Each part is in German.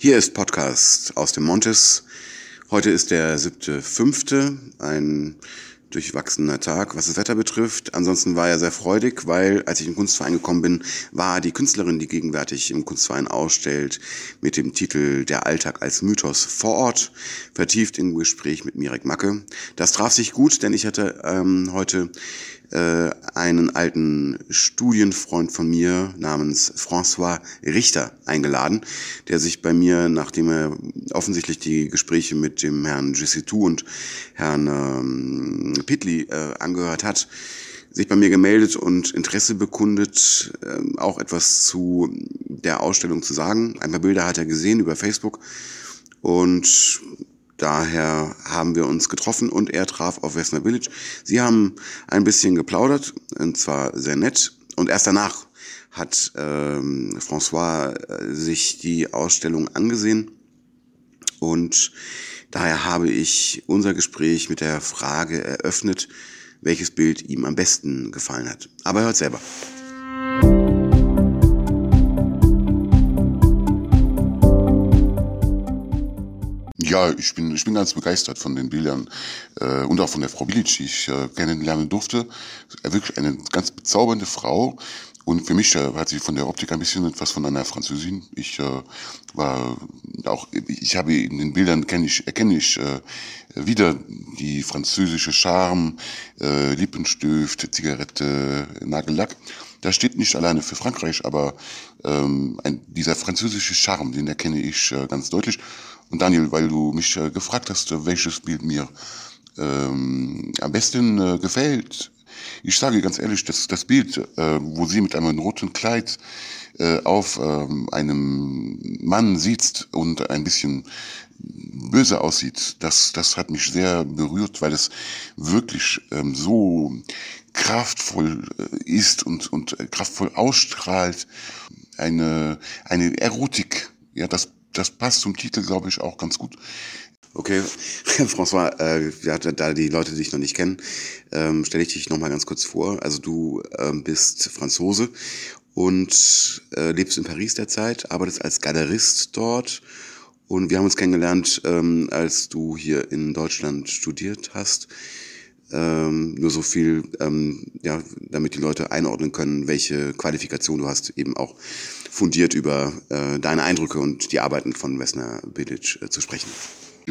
Hier ist Podcast aus dem Montes. Heute ist der siebte, fünfte, ein durchwachsener Tag, was das Wetter betrifft. Ansonsten war er sehr freudig, weil als ich im Kunstverein gekommen bin, war die Künstlerin, die gegenwärtig im Kunstverein ausstellt, mit dem Titel Der Alltag als Mythos vor Ort, vertieft im Gespräch mit Mirek Macke. Das traf sich gut, denn ich hatte ähm, heute äh, einen alten Studienfreund von mir namens François Richter eingeladen, der sich bei mir, nachdem er offensichtlich die Gespräche mit dem Herrn Gissitou und Herrn ähm, Pitli äh, angehört hat, sich bei mir gemeldet und Interesse bekundet, äh, auch etwas zu der Ausstellung zu sagen. Ein paar Bilder hat er gesehen über Facebook und Daher haben wir uns getroffen und er traf auf Westner Village. Sie haben ein bisschen geplaudert, und zwar sehr nett. Und erst danach hat ähm, François äh, sich die Ausstellung angesehen. Und daher habe ich unser Gespräch mit der Frage eröffnet, welches Bild ihm am besten gefallen hat. Aber hört selber. Ja, ich bin, ich bin ganz begeistert von den Bildern äh, und auch von der Frau Bilic, die ich äh, kennenlernen durfte. Äh, wirklich eine ganz bezaubernde Frau. Und für mich äh, hat sie von der Optik ein bisschen etwas von einer Französin. Ich äh, war auch, ich habe in den Bildern kenne ich, erkenne ich äh, wieder die französische Charme, äh, Lippenstift, Zigarette, Nagellack. Das steht nicht alleine für Frankreich, aber ähm, ein, dieser französische Charme, den erkenne ich äh, ganz deutlich. Und Daniel, weil du mich äh, gefragt hast, welches Bild mir ähm, am besten äh, gefällt, ich sage ganz ehrlich, dass das Bild, äh, wo sie mit einem roten Kleid äh, auf ähm, einem Mann sitzt und ein bisschen böse aussieht, das, das hat mich sehr berührt, weil es wirklich ähm, so kraftvoll äh, ist und, und äh, kraftvoll ausstrahlt. Eine, eine Erotik, ja, das das passt zum Titel, glaube ich, auch ganz gut. Okay, François, äh, ja, da die Leute dich noch nicht kennen, ähm, stelle ich dich noch mal ganz kurz vor. Also du ähm, bist Franzose und äh, lebst in Paris derzeit, arbeitest als Galerist dort und wir haben uns kennengelernt, ähm, als du hier in Deutschland studiert hast. Ähm, nur so viel, ähm, ja, damit die Leute einordnen können, welche Qualifikation du hast, eben auch fundiert über äh, deine Eindrücke und die Arbeiten von Wessner Bilic äh, zu sprechen.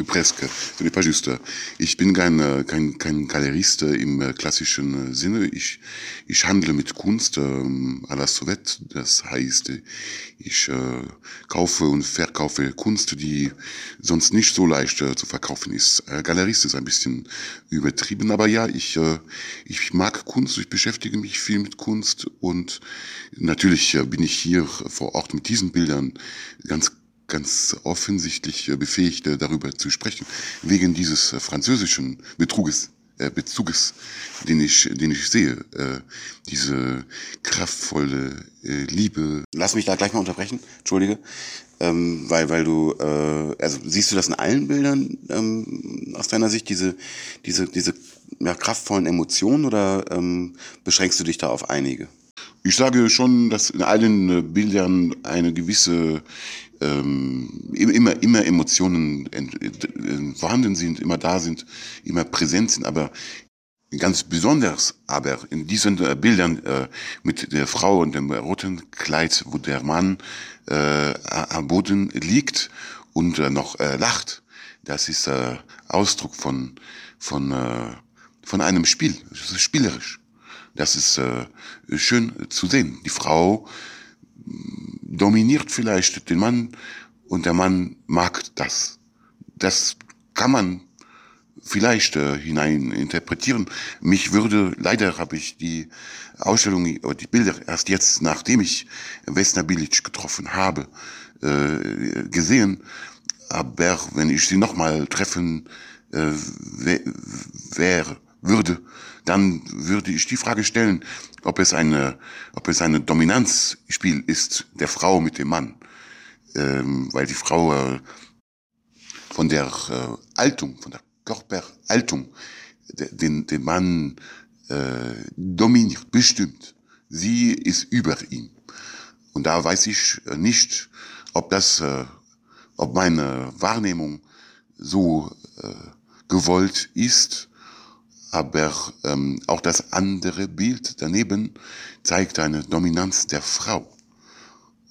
Presque, n'est pas juste. Ich bin kein, äh, kein, kein Galerist im äh, klassischen äh, Sinne. Ich, ich handle mit Kunst ähm, à la Sauvette. Das heißt, ich äh, kaufe und verkaufe Kunst, die sonst nicht so leicht äh, zu verkaufen ist. Äh, Galerist ist ein bisschen übertrieben, aber ja, ich, äh, ich mag Kunst, ich beschäftige mich viel mit Kunst und natürlich äh, bin ich hier vor Ort mit diesen Bildern ganz ganz offensichtlich äh, befähigt, äh, darüber zu sprechen, wegen dieses äh, französischen Betruges, äh, Bezuges, den ich, den ich sehe, äh, diese kraftvolle äh, Liebe. Lass mich da gleich mal unterbrechen, entschuldige, ähm, weil, weil du, äh, also siehst du das in allen Bildern ähm, aus deiner Sicht, diese, diese, diese ja, kraftvollen Emotionen oder ähm, beschränkst du dich da auf einige? Ich sage schon, dass in allen Bildern eine gewisse ähm, immer, immer Emotionen äh, vorhanden sind, immer da sind, immer präsent sind, aber ganz besonders aber in diesen äh, Bildern äh, mit der Frau und dem roten Kleid, wo der Mann äh, am Boden liegt und äh, noch äh, lacht, das ist äh, Ausdruck von, von, äh, von einem Spiel, spielerisch. Das ist äh, schön zu sehen. Die Frau dominiert vielleicht den Mann und der Mann mag das. Das kann man vielleicht äh, hinein interpretieren. Mich würde, leider habe ich die Ausstellung oder die Bilder erst jetzt, nachdem ich Vesna Bilic getroffen habe, äh, gesehen. Aber wenn ich sie nochmal treffen äh, wäre, würde, dann würde ich die Frage stellen, ob es eine, ob es eine Dominanzspiel ist der Frau mit dem Mann, ähm, weil die Frau äh, von der äh, Altung, von der Körperaltung, den, den Mann äh, dominiert, bestimmt. Sie ist über ihn. Und da weiß ich äh, nicht, ob das äh, ob meine Wahrnehmung so äh, gewollt ist, aber ähm, auch das andere Bild daneben zeigt eine Dominanz der Frau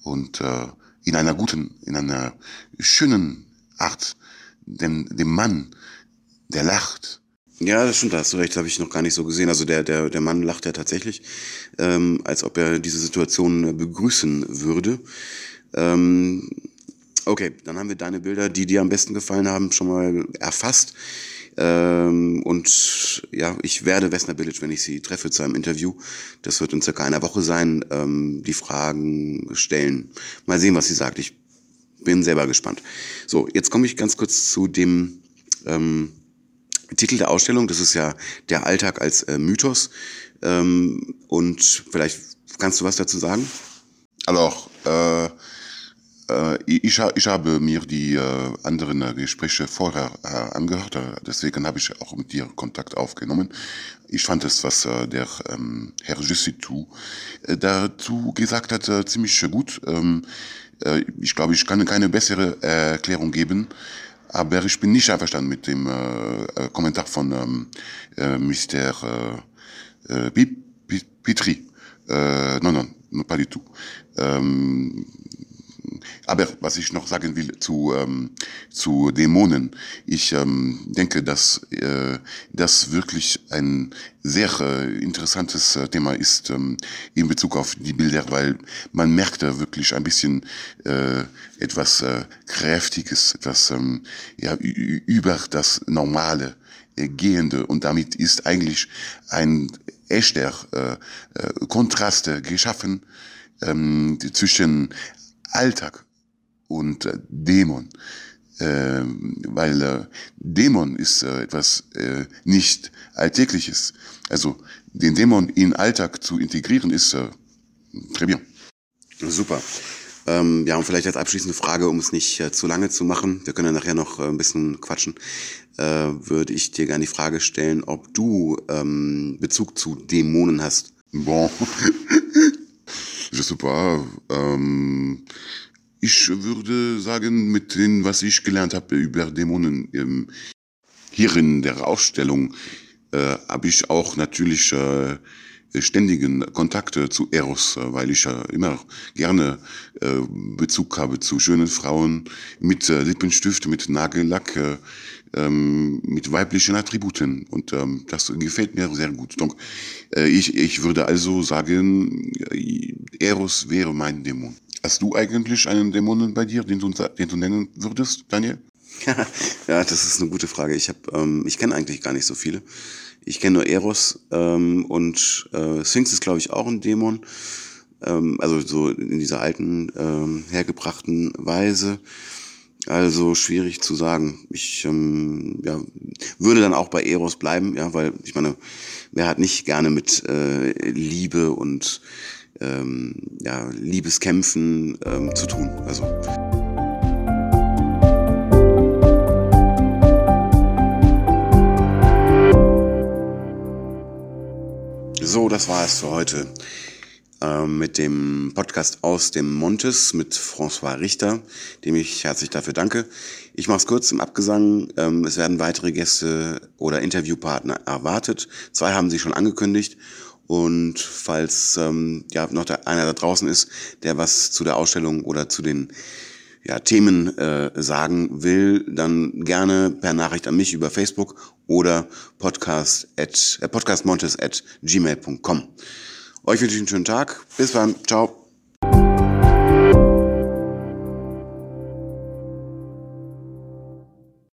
und äh, in einer guten, in einer schönen Art, denn dem Mann, der lacht. Ja, das stimmt, da hast du recht, habe ich noch gar nicht so gesehen. Also der, der, der Mann lacht ja tatsächlich, ähm, als ob er diese Situation begrüßen würde. Ähm, okay, dann haben wir deine Bilder, die dir am besten gefallen haben, schon mal erfasst. Ähm, und ja, ich werde Vesna Bilic, wenn ich sie treffe zu einem Interview, das wird in circa einer Woche sein, ähm, die Fragen stellen. Mal sehen, was sie sagt. Ich bin selber gespannt. So, jetzt komme ich ganz kurz zu dem ähm, Titel der Ausstellung. Das ist ja der Alltag als äh, Mythos. Ähm, und vielleicht kannst du was dazu sagen? Äh, äh, ich, ich habe mir die äh, anderen äh, Gespräche vorher äh, angehört, äh, deswegen habe ich auch mit dir Kontakt aufgenommen. Ich fand es, was äh, der ähm, Herr Jussitou äh, dazu gesagt hat, äh, ziemlich gut. Ähm, äh, ich glaube, ich kann keine bessere äh, Erklärung geben. Aber ich bin nicht einverstanden mit dem äh, äh Kommentar von ähm, äh, Mr. Äh, äh, Petri. Äh, non, non, pas du tout. Ähm, aber was ich noch sagen will zu, ähm, zu Dämonen, ich ähm, denke, dass äh, das wirklich ein sehr äh, interessantes äh, Thema ist ähm, in Bezug auf die Bilder, weil man merkt da wirklich ein bisschen äh, etwas äh, Kräftiges, etwas ähm, ja, über das Normale äh, gehende. Und damit ist eigentlich ein echter äh, äh, Kontrast geschaffen ähm, zwischen Alltag und äh, Dämon. Äh, weil äh, Dämon ist äh, etwas äh, nicht Alltägliches. Also den Dämon in Alltag zu integrieren ist äh, très bien. Super. Ähm, ja, und vielleicht als abschließende Frage, um es nicht äh, zu lange zu machen, wir können ja nachher noch äh, ein bisschen quatschen, äh, würde ich dir gerne die Frage stellen, ob du ähm, Bezug zu Dämonen hast. Bon, je sais pas. Ähm, ich würde sagen, mit dem, was ich gelernt habe über Dämonen ähm, hier in der Ausstellung, äh, habe ich auch natürlich äh, ständigen Kontakte zu Eros, äh, weil ich ja immer gerne äh, Bezug habe zu schönen Frauen mit äh, Lippenstift, mit Nagellack, äh, ähm, mit weiblichen Attributen. Und ähm, das gefällt mir sehr gut. Donc, äh, ich, ich würde also sagen, äh, Eros wäre mein Dämon. Hast du eigentlich einen Dämonen bei dir, den du, den du nennen würdest, Daniel? ja, das ist eine gute Frage. Ich habe, ähm, ich kenne eigentlich gar nicht so viele. Ich kenne nur Eros ähm, und äh, Sphinx ist, glaube ich, auch ein Dämon. Ähm, also so in dieser alten, ähm, hergebrachten Weise. Also schwierig zu sagen. Ich ähm, ja, würde dann auch bei Eros bleiben, ja, weil ich meine, wer hat nicht gerne mit äh, Liebe und ähm, ja, Liebeskämpfen ähm, zu tun. Also. So, das war es für heute ähm, mit dem Podcast aus dem Montes mit François Richter, dem ich herzlich dafür danke. Ich mache es kurz im Abgesang. Ähm, es werden weitere Gäste oder Interviewpartner erwartet. Zwei haben sie schon angekündigt und falls ähm, ja noch der, einer da draußen ist, der was zu der Ausstellung oder zu den ja, Themen äh, sagen will, dann gerne per Nachricht an mich über Facebook oder podcast at, äh, podcastmontes at gmail.com. Euch wünsche ich einen schönen Tag. Bis dann. Ciao.